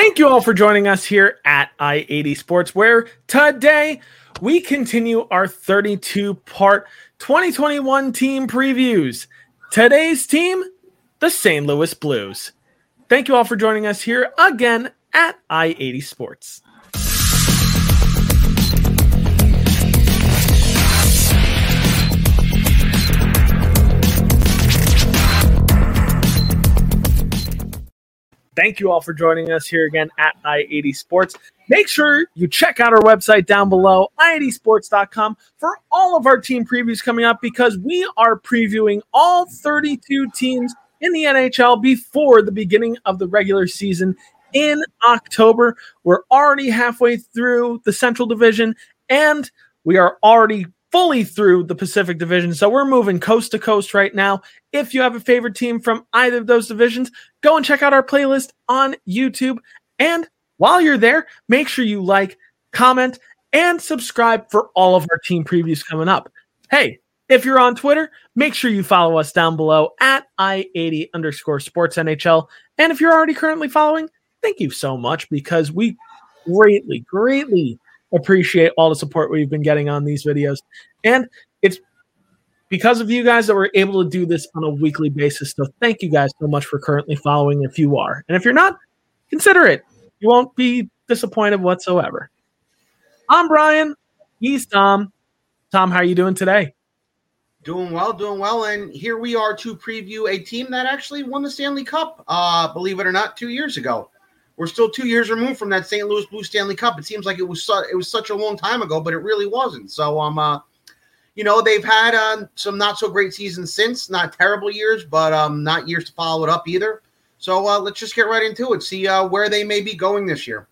Thank you all for joining us here at I 80 Sports, where today we continue our 32 part 2021 team previews. Today's team, the St. Louis Blues. Thank you all for joining us here again at I 80 Sports. Thank you all for joining us here again at I80 Sports. Make sure you check out our website down below, i80sports.com, for all of our team previews coming up because we are previewing all 32 teams in the NHL before the beginning of the regular season in October. We're already halfway through the Central Division and we are already fully through the Pacific Division. So we're moving coast to coast right now. If you have a favorite team from either of those divisions, go and check out our playlist on YouTube. And while you're there, make sure you like, comment, and subscribe for all of our team previews coming up. Hey, if you're on Twitter, make sure you follow us down below at I80 underscore sports NHL. And if you're already currently following, thank you so much because we greatly, greatly appreciate all the support we've been getting on these videos. And it's because of you guys that we're able to do this on a weekly basis. So thank you guys so much for currently following if you are. And if you're not, consider it. You won't be disappointed whatsoever. I'm Brian. He's Tom. Tom, how are you doing today? Doing well, doing well. And here we are to preview a team that actually won the Stanley Cup, uh, believe it or not, two years ago. We're still two years removed from that St. Louis Blue Stanley Cup. It seems like it was su- it was such a long time ago, but it really wasn't. So I'm um, uh, you know, they've had uh, some not so great seasons since, not terrible years, but um, not years to follow it up either. So uh, let's just get right into it. See uh, where they may be going this year.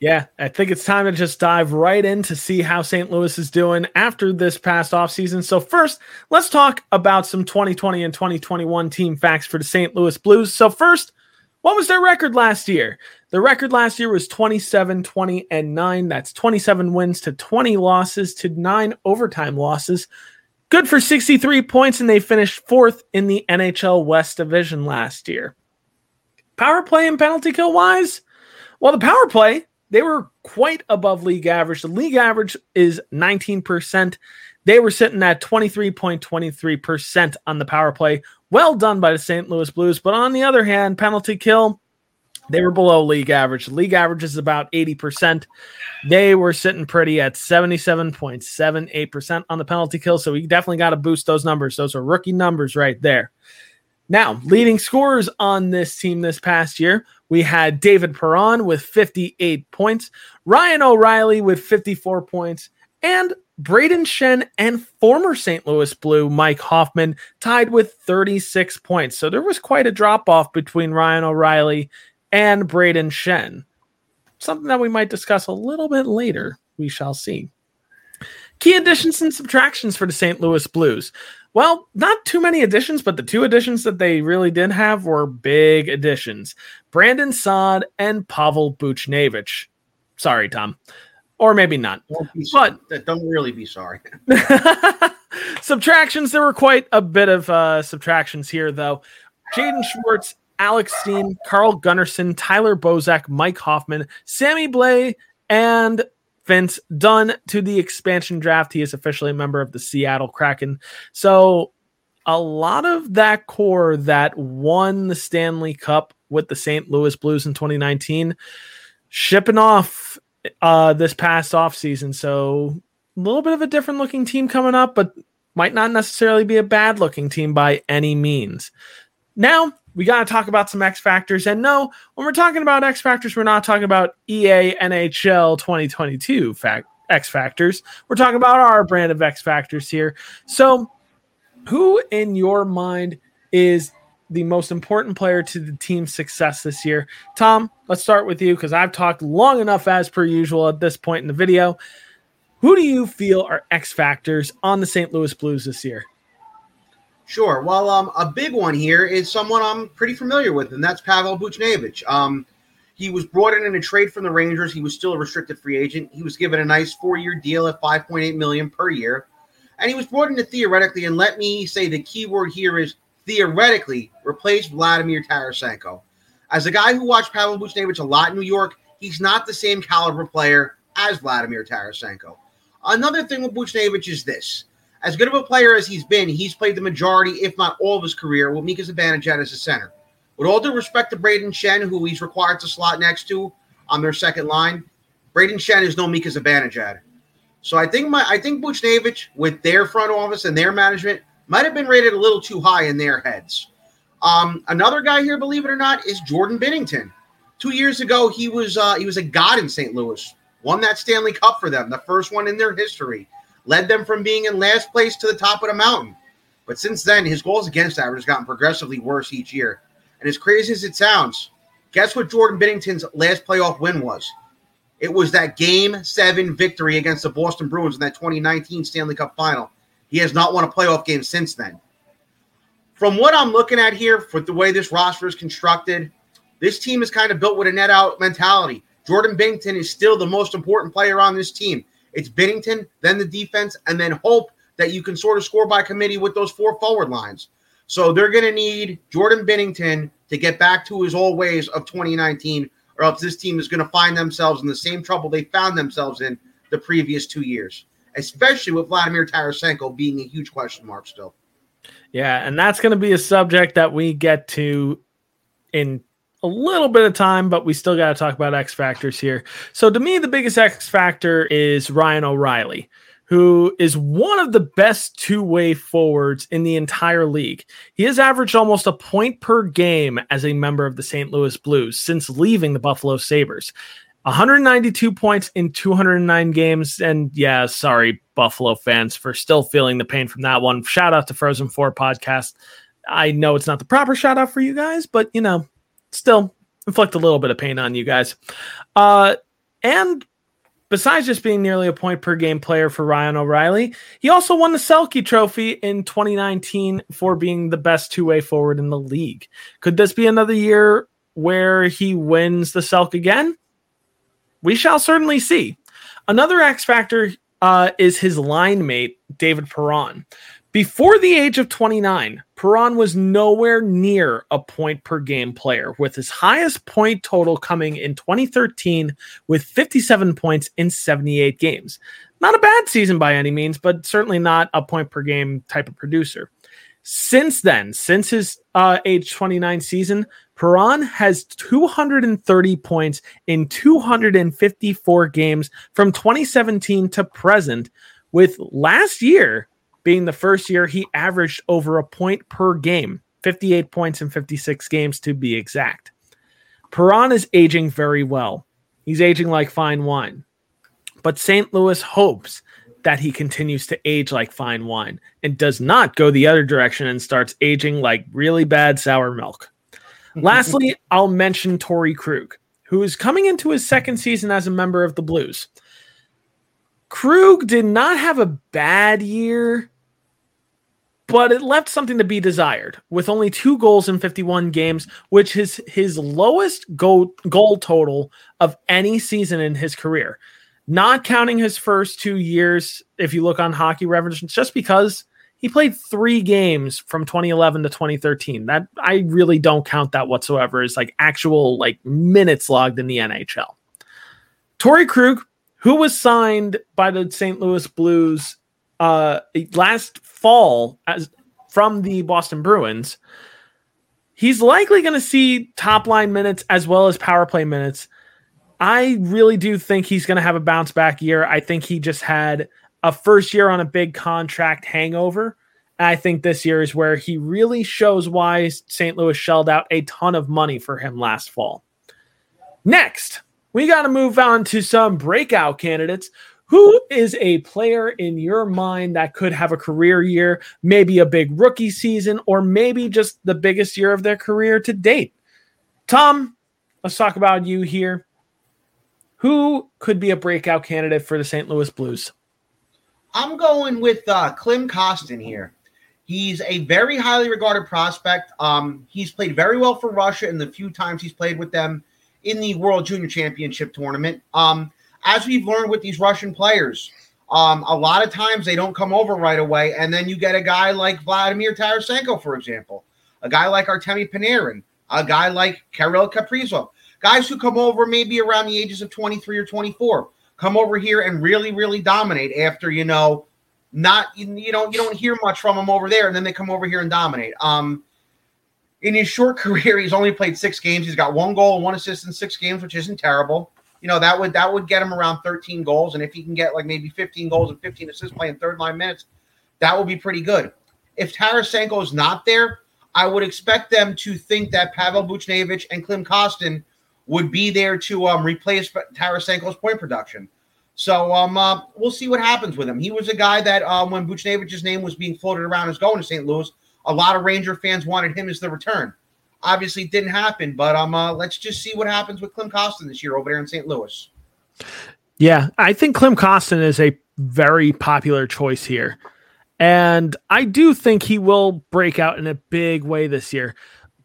Yeah, I think it's time to just dive right in to see how St. Louis is doing after this past offseason. So, first, let's talk about some 2020 and 2021 team facts for the St. Louis Blues. So, first, what was their record last year? The record last year was 27, 20, and 9. That's 27 wins to 20 losses to 9 overtime losses. Good for 63 points, and they finished fourth in the NHL West Division last year. Power play and penalty kill wise, well, the power play, they were quite above league average. The league average is 19%. They were sitting at 23.23% on the power play, well done by the St. Louis Blues. But on the other hand, penalty kill, they were below league average. League average is about 80%. They were sitting pretty at 77.78% on the penalty kill. So we definitely got to boost those numbers. Those are rookie numbers right there. Now, leading scorers on this team this past year, we had David Perron with 58 points, Ryan O'Reilly with 54 points, and Brayden Schenn and former St. Louis Blue Mike Hoffman tied with 36 points. So there was quite a drop off between Ryan O'Reilly and Brayden Schenn. Something that we might discuss a little bit later. We shall see. Key additions and subtractions for the St. Louis Blues. Well, not too many additions, but the two additions that they really did have were big additions Brandon Saad and Pavel Buchnevich. Sorry, Tom or maybe not. But don't really be sorry. subtractions. There were quite a bit of uh, subtractions here, though. Jaden Schwartz, Alex Steen, Carl Gunnarsson, Tyler Bozak, Mike Hoffman, Sammy Blais, and Vince Dunn to the expansion draft. He is officially a member of the Seattle Kraken. So a lot of that core that won the Stanley Cup with the St. Louis Blues in 2019 shipping off uh, this past offseason. So a little bit of a different looking team coming up, but might not necessarily be a bad looking team by any means. Now, we got to talk about some X factors. And no, when we're talking about X factors, we're not talking about EA NHL 2022 fact X factors. We're talking about our brand of X factors here. So, who in your mind is the most important player to the team's success this year. Tom, let's start with you because I've talked long enough as per usual at this point in the video. Who do you feel are X factors on the St. Louis Blues this year? Sure. Well, um, a big one here is someone I'm pretty familiar with, and that's Pavel Buchnevich. Um, he was brought in in a trade from the Rangers. He was still a restricted free agent. He was given a nice four-year deal at 5.8 million per year, and he was brought in to theoretically. And let me say the key word here is theoretically replace Vladimir Tarasenko. As a guy who watched Pavel Buchnevich a lot in New York, he's not the same caliber player as Vladimir Tarasenko. Another thing with Buchnevich is this. As good of a player as he's been, he's played the majority, if not all of his career, with Mika Zibanejad as a center. With all due respect to Brayden Schenn, who he's required to slot next to on their second line, Brayden Schenn is no Mika Zibanejad. So I think my I think Buchnevich, with their front office and their management, might have been rated a little too high in their heads. Um, another guy here, believe it or not, is Jordan Binnington. Two years ago, he was uh, he was a god in St. Louis. Won that Stanley Cup for them, the first one in their history. Led them from being in last place to the top of the mountain. But since then, his goals against average has gotten progressively worse each year. And as crazy as it sounds, guess what Jordan Binnington's last playoff win was? It was that game seven victory against the Boston Bruins in that 2019 Stanley Cup final. He has not won a playoff game since then. From what I'm looking at here, for the way this roster is constructed, this team is kind of built with a net out mentality. Jordan Binnington is still the most important player on this team. It's Binnington, then the defense, and then hope that you can sort of score by committee with those four forward lines. So they're going to need Jordan Binnington to get back to his old ways of 2019, or else this team is going to find themselves in the same trouble they found themselves in the previous two years, especially with Vladimir Tarasenko being a huge question mark still. Yeah, and that's going to be a subject that we get to in a little bit of time, but we still got to talk about X factors here. So, to me, the biggest X factor is Ryan O'Reilly, who is one of the best two way forwards in the entire league. He has averaged almost a point per game as a member of the St. Louis Blues since leaving the Buffalo Sabres. 192 points in 209 games. And yeah, sorry, Buffalo fans, for still feeling the pain from that one. Shout out to Frozen 4 podcast. I know it's not the proper shout out for you guys, but you know, still inflict a little bit of pain on you guys. Uh, and besides just being nearly a point per game player for Ryan O'Reilly, he also won the Selke Trophy in 2019 for being the best two way forward in the league. Could this be another year where he wins the Selke again? We shall certainly see. Another X factor uh, is his line mate, David Perron. Before the age of 29, Perron was nowhere near a point per game player, with his highest point total coming in 2013 with 57 points in 78 games. Not a bad season by any means, but certainly not a point per game type of producer. Since then, since his uh, age 29 season, Perron has 230 points in 254 games from 2017 to present, with last year being the first year he averaged over a point per game, 58 points in 56 games to be exact. Perron is aging very well. He's aging like fine wine. But St. Louis hopes that he continues to age like fine wine and does not go the other direction and starts aging like really bad sour milk. Lastly, I'll mention Torey Krug, who is coming into his second season as a member of the Blues. Krug did not have a bad year, but it left something to be desired with only two goals in 51 games, which is his lowest goal, goal total of any season in his career. Not counting his first two years, if you look on hockey reference, just because he played three games from 2011 to 2013. That I really don't count that whatsoever as like actual like minutes logged in the NHL. Torey Krug, who was signed by the St. Louis Blues uh, last fall as from the Boston Bruins, he's likely going to see top line minutes as well as power play minutes. I really do think he's going to have a bounce back year. I think he just had a first year on a big contract hangover. I think this year is where he really shows why St. Louis shelled out a ton of money for him last fall. Next, we got to move on to some breakout candidates who is a player in your mind that could have a career year, maybe a big rookie season, or maybe just the biggest year of their career to date? Tom, let's talk about you here. Who could be a breakout candidate for the St. Louis Blues? I'm going with uh, Klim Kostin here. He's a very highly regarded prospect. Um, he's played very well for Russia in the few times he's played with them in the World Junior Championship tournament. Um, as we've learned with these Russian players, um, a lot of times they don't come over right away, and then you get a guy like Vladimir Tarasenko, for example, a guy like Artemi Panarin, a guy like Kirill Kaprizov, guys who come over maybe around the ages of 23 or 24, come over here and really, really dominate after, you know, not you, know you don't hear much from them over there, and then they come over here and dominate. Um, in his short career, he's only played six games. He's got one goal and one assist in six games, which isn't terrible. You know that would that would get him around 13 goals, and if he can get like maybe 15 goals and 15 assists playing third line minutes, that would be pretty good. If Tarasenko is not there, I would expect them to think that Pavel Buchnevich and Klim Kostin would be there to um, replace Tarasenko's point production. So um, uh, we'll see what happens with him. He was a guy that um, when Buchnevich's name was being floated around as going to St. Louis, a lot of Ranger fans wanted him as the return. Obviously, it didn't happen, but um, uh, let's just see what happens with Klim Kostin this year over there in St. Louis. Yeah, I think Klim Kostin is a very popular choice here. And I do think he will break out in a big way this year.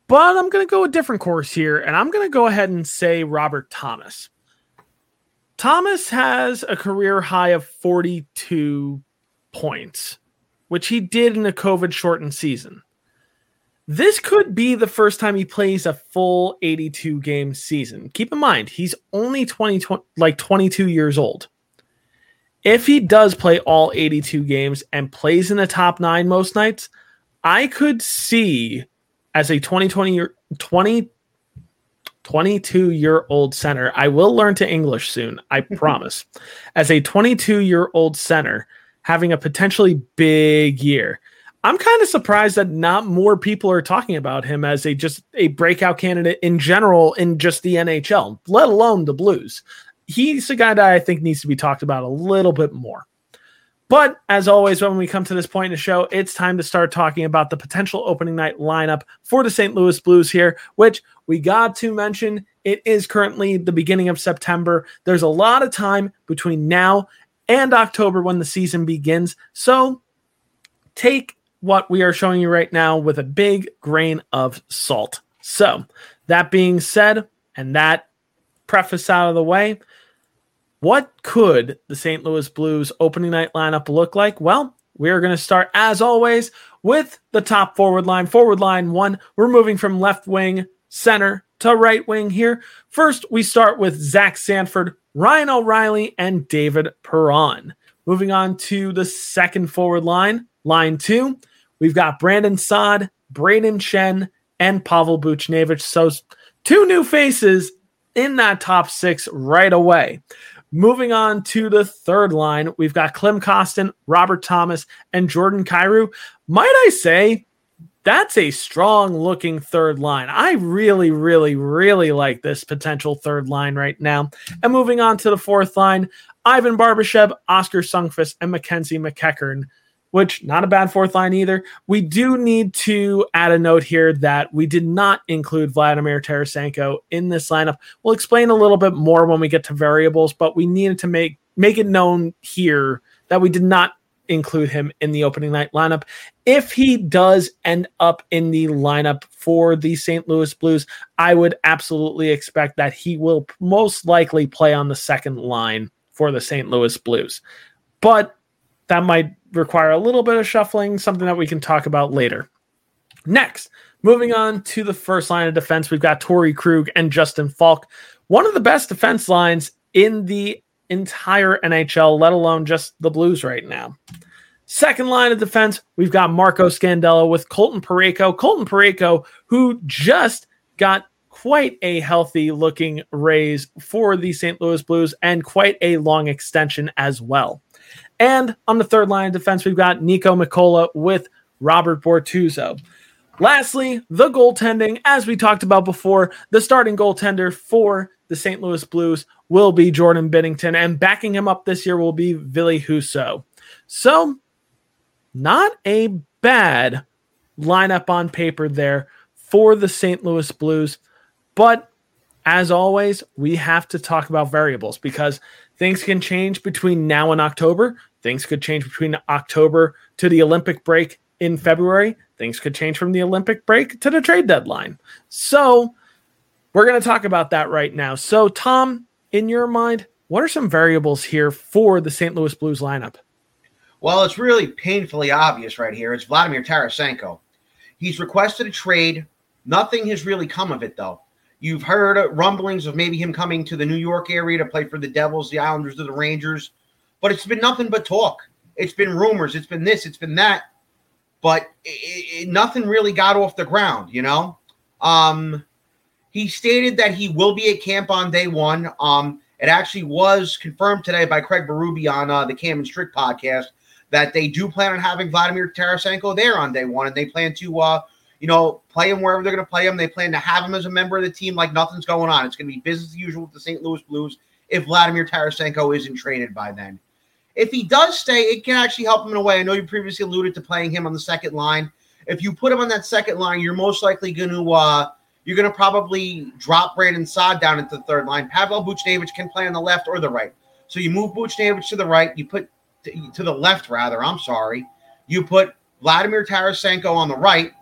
But I'm going to go a different course here, and I'm going to go ahead and say Robert Thomas. Thomas has a career high of 42 points, which he did in a COVID shortened season. This could be the first time he plays a full 82 game season. Keep in mind, he's only 20, 20 like 22 years old. If he does play all 82 games and plays in the top 9 most nights, I could see as a 2020 20 22 year old center. I will learn to English soon, I promise. As a 22 year old center, having a potentially big year. I'm kind of surprised that not more people are talking about him as a just a breakout candidate in general in just the NHL, let alone the Blues. He's a guy that I think needs to be talked about a little bit more. But as always, when we come to this point in the show, it's time to start talking about the potential opening night lineup for the St. Louis Blues here, which we got to mention. It is currently the beginning of September. There's a lot of time between now and October when the season begins. So take what we are showing you right now with a big grain of salt. So, that being said, and that preface out of the way, what could the St. Louis Blues opening night lineup look like? Well, we're going to start, as always, with the top forward line. Forward line one, we're moving from left wing, center to right wing here. First, we start with Zach Sanford, Ryan O'Reilly, and David Perron. Moving on to the second forward line, line two, we've got Brandon Saad, Brayden Schenn, and Pavel Buchnevich. So, two new faces in that top six right away. Moving on to the third line, we've got Klim Kostin, Robert Thomas, and Jordan Kyrou. Might I say, that's a strong looking third line. I really, really, really like this potential third line right now. And moving on to the fourth line, Ivan Barbashev, Oskar Sundqvist, and Mackenzie MacEachern which not a bad fourth line either. We do need to add a note here that we did not include Vladimir Tarasenko in this lineup. We'll explain a little bit more when we get to variables, but we needed to make make it known here that we did not include him in the opening night lineup. If he does end up in the lineup for the St. Louis Blues, I would absolutely expect that he will most likely play on the second line for the St. Louis Blues. But that might require a little bit of shuffling, something that we can talk about later. Next, moving on to the first line of defense, we've got Torey Krug and Justin Faulk, one of the best defense lines in the entire NHL, let alone just the Blues right now. Second line of defense, we've got Marco Scandella with Colton Parayko. Colton Parayko, who just got quite a healthy looking raise for the St. Louis Blues and quite a long extension as well. And on the third line of defense, we've got Niko Mikkola with Robert Bortuzzo. Lastly, the goaltending, as we talked about before, the starting goaltender for the St. Louis Blues will be Jordan Binnington, and backing him up this year will be Ville Husso. So, not a bad lineup on paper there for the St. Louis Blues, but as always, we have to talk about variables because things can change between now and October. Things could change between October to the Olympic break in February. Things could change from the Olympic break to the trade deadline. So, we're going to talk about that right now. So, Tom, in your mind, what are some variables here for the St. Louis Blues lineup? Well, it's really painfully obvious right here. It's Vladimir Tarasenko. He's requested a trade Nothing has really come of it, though. You've heard rumblings of maybe him coming to the New York area to play for the Devils, the Islanders, or the Rangers, but it's been nothing but talk. It's been rumors. It's been this. It's been that. But it, it, nothing really got off the ground, you know. Um, he stated that he will be at camp on day one. Um, it actually was confirmed today by Craig Berube on uh, the Cam and Strick podcast that they do plan on having Vladimir Tarasenko there on day one, and they plan to, uh, you know, play him wherever they're going to play him. They plan to have him as a member of the team like nothing's going on. It's going to be business as usual with the St. Louis Blues if Vladimir Tarasenko isn't traded by then. If he does stay, it can actually help him in a way. I know you previously alluded to playing him on the second line. If you put him on that second line, you're most likely going to uh, you're going to probably drop Brandon Saad down into the third line. Pavel Buchnevich can play on the left or the right. So you move Buchnevich to the right. You put to, to the left, rather. I'm sorry. You put Vladimir Tarasenko on the right.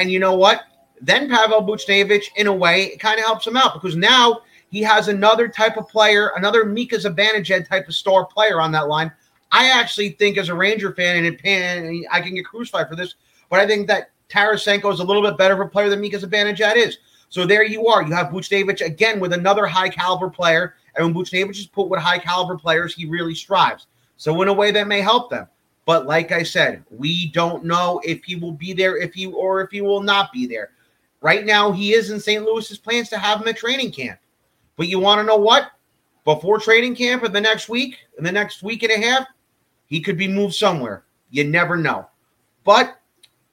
And you know what? Then Pavel Buchnevich, in a way, it kind of helps him out because now he has another type of player, another Mika Zibanejad type of star player on that line. I actually think, as a Ranger fan, and, I can get crucified for this, but I think that Tarasenko is a little bit better of a player than Mika Zibanejad is. So there you are. You have Buchnevich again with another high caliber player. And when Buchnevich is put with high caliber players, he really strives. So in a way that may help them. But like I said, we don't know if he will be there, if he or if he will not be there. Right now, he is in St. Louis's plans to have him at training camp. But you want to know what? Before training camp in the next week, in the next week and a half, he could be moved somewhere. You never know. But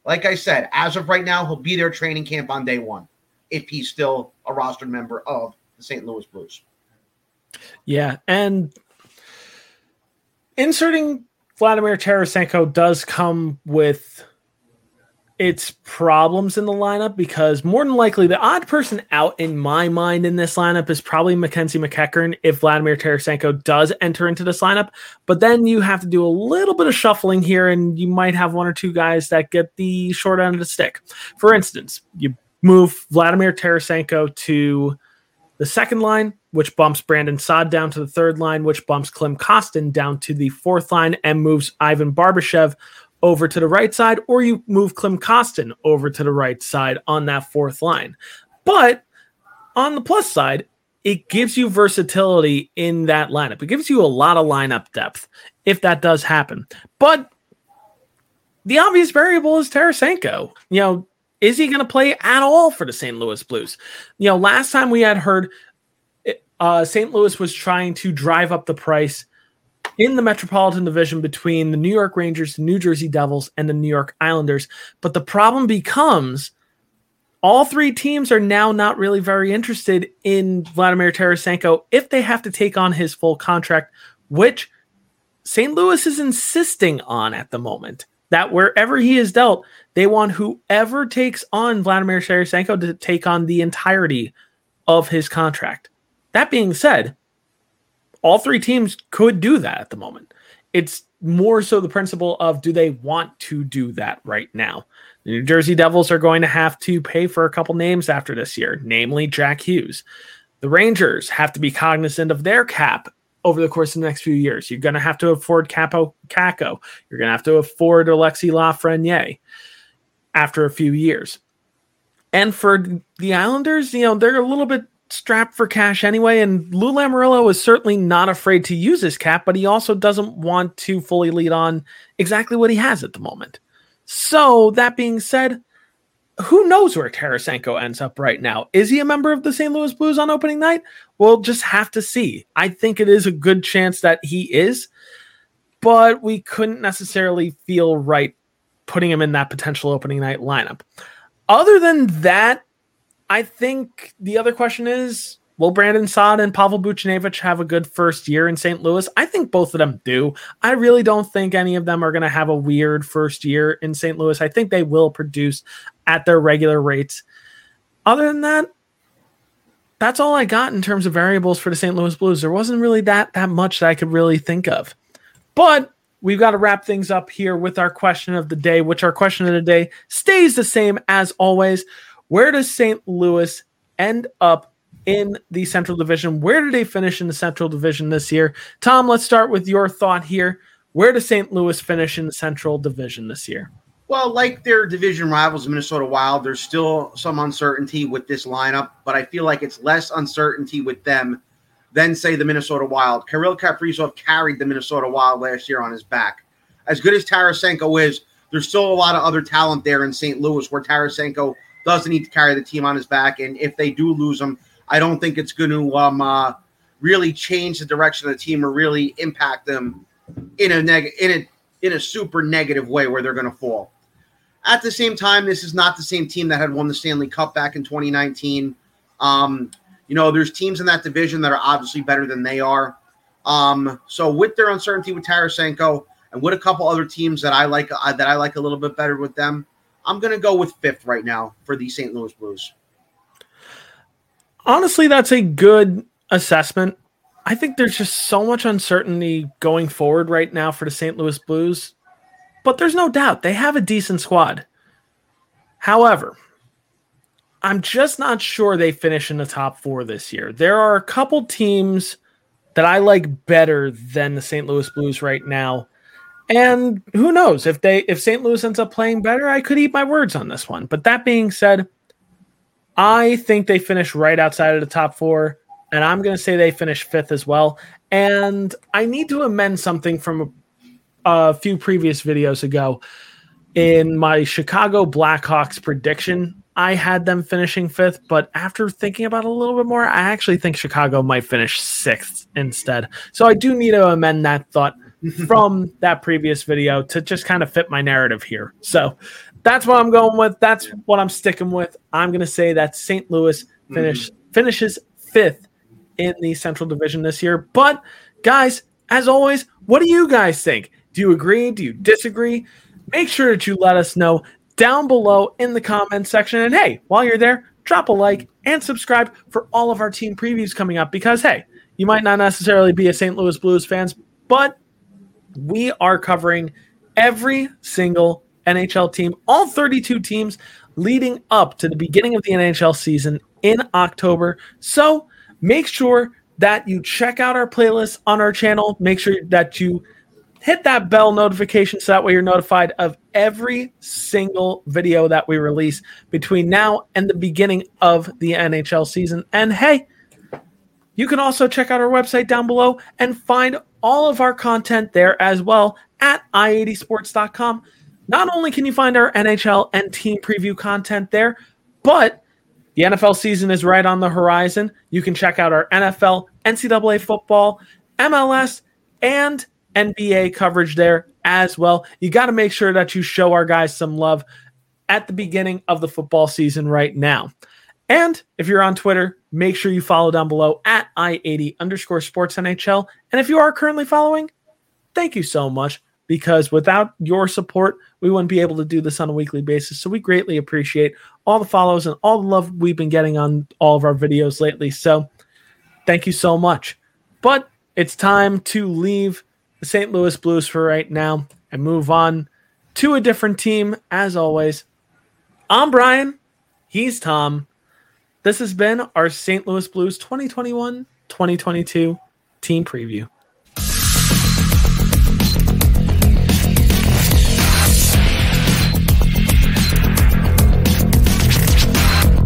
like I said, as of right now, he'll be there training camp on day one if he's still a rostered member of the St. Louis Blues. Yeah, and inserting Vladimir Tarasenko does come with its problems in the lineup because more than likely the odd person out in my mind in this lineup is probably Mackenzie MacEachern if Vladimir Tarasenko does enter into this lineup. But then you have to do a little bit of shuffling here and you might have one or two guys that get the short end of the stick. For instance, you move Vladimir Tarasenko to the second line, which bumps Brandon Saad down to the third line, which bumps Klim Kostin down to the fourth line and moves Ivan Barbashev over to the right side, or you move Klim Kostin over to the right side on that fourth line. But on the plus side, it gives you versatility in that lineup. It gives you a lot of lineup depth if that does happen. But the obvious variable is Tarasenko. You know, is he going to play at all for the St. Louis Blues? You know, last time we had heard uh, St. Louis was trying to drive up the price in the Metropolitan Division between the New York Rangers, the New Jersey Devils, and the New York Islanders. But the problem becomes all three teams are now not really very interested in Vladimir Tarasenko if they have to take on his full contract, which St. Louis is insisting on at the moment. That wherever he is dealt, they want whoever takes on Vladimir Tarasenko to take on the entirety of his contract. That being said, all three teams could do that at the moment. It's more so the principle of do they want to do that right now? The New Jersey Devils are going to have to pay for a couple names after this year, namely Jack Hughes. The Rangers have to be cognizant of their cap over the course of the next few years. You're going to have to afford Kaapo Kakko. You're going to have to afford Alexi Lafreniere after a few years. And for the Islanders, you know, they're a little bit strapped for cash anyway. And Lou Lamoriello is certainly not afraid to use his cap, but he also doesn't want to fully lead on exactly what he has at the moment. So that being said, who knows where Tarasenko ends up right now? Is he a member of the St. Louis Blues on opening night? We'll just have to see. I think it is a good chance that he is, but we couldn't necessarily feel right putting him in that potential opening night lineup. Other than that, I think the other question is will Brandon Saad and Pavel Buchnevich have a good first year in St. Louis? I think both of them do. I really don't think any of them are going to have a weird first year in St. Louis. I think they will produce at their regular rates. Other than that, that's all I got in terms of variables for the St. Louis Blues. There wasn't really that that much that I could really think of. But we've got to wrap things up here with our question of the day, which our question of the day stays the same as always. Where does St. Louis end up in the Central Division? Where did they finish in the Central Division this year? Tom, let's start with your thought here. Where does St. Louis finish in the Central Division this year? Well, like their division rivals, Minnesota Wild, there's still some uncertainty with this lineup, but I feel like it's less uncertainty with them than, say, the Minnesota Wild. Kirill Kaprizov carried the Minnesota Wild last year on his back. As good as Tarasenko is, there's still a lot of other talent there in St. Louis where Tarasenko doesn't need to carry the team on his back. And if they do lose him, I don't think it's going to um, uh, really change the direction of the team or really impact them in a neg- in a in a super negative way where they're going to fall. At the same time, this is not the same team that had won the Stanley Cup back in 2019. Um, you know, there's teams in that division that are obviously better than they are. Um, so with their uncertainty with Tarasenko and with a couple other teams that I like uh, that I like a little bit better with them, I'm going to go with fifth right now for the St. Louis Blues. Honestly, that's a good assessment. I think there's just so much uncertainty going forward right now for the St. Louis Blues, but there's no doubt they have a decent squad. However, I'm just not sure they finish in the top four this year. There are a couple teams that I like better than the St. Louis Blues right now. And who knows if they if St. Louis ends up playing better, I could eat my words on this one. But that being said, I think they finish right outside of the top four and I'm going to say they finish fifth as well. And I need to amend something from a, a few previous videos ago. In my Chicago Blackhawks prediction, I had them finishing fifth, but after thinking about it a little bit more, I actually think Chicago might finish sixth instead. So I do need to amend that thought from that previous video to just kind of fit my narrative here. So that's what I'm going with. That's what I'm sticking with. I'm going to say that St. Louis finish mm-hmm. finishes fifth in the Central Division this year. But guys, as always, what do you guys think? Do you agree? Do you disagree? Make sure that you let us know down below in the comment section. And hey, while you're there, drop a like and subscribe for all of our team previews coming up because hey, you might not necessarily be a St. Louis Blues fans, but we are covering every single NHL team, all 32 teams leading up to the beginning of the NHL season in October. So Make sure that you check out our playlist on our channel. Make sure that you hit that bell notification so that way you're notified of every single video that we release between now and the beginning of the NHL season. And hey, you can also check out our website down below and find all of our content there as well at i80sports.com. Not only can you find our NHL and team preview content there, but the NFL season is right on the horizon. You can check out our NFL, NCAA football, MLS, and NBA coverage there as well. You got to make sure that you show our guys some love at the beginning of the football season right now. And if you're on Twitter, make sure you follow down below at I80 underscore sports NHL. And if you are currently following, thank you so much because without your support, we wouldn't be able to do this on a weekly basis. So we greatly appreciate all the follows and all the love we've been getting on all of our videos lately. So thank you so much. But it's time to leave the St. Louis Blues for right now and move on to a different team. As always, I'm Brian. He's Tom. This has been our St. Louis Blues 2021 2022 team preview.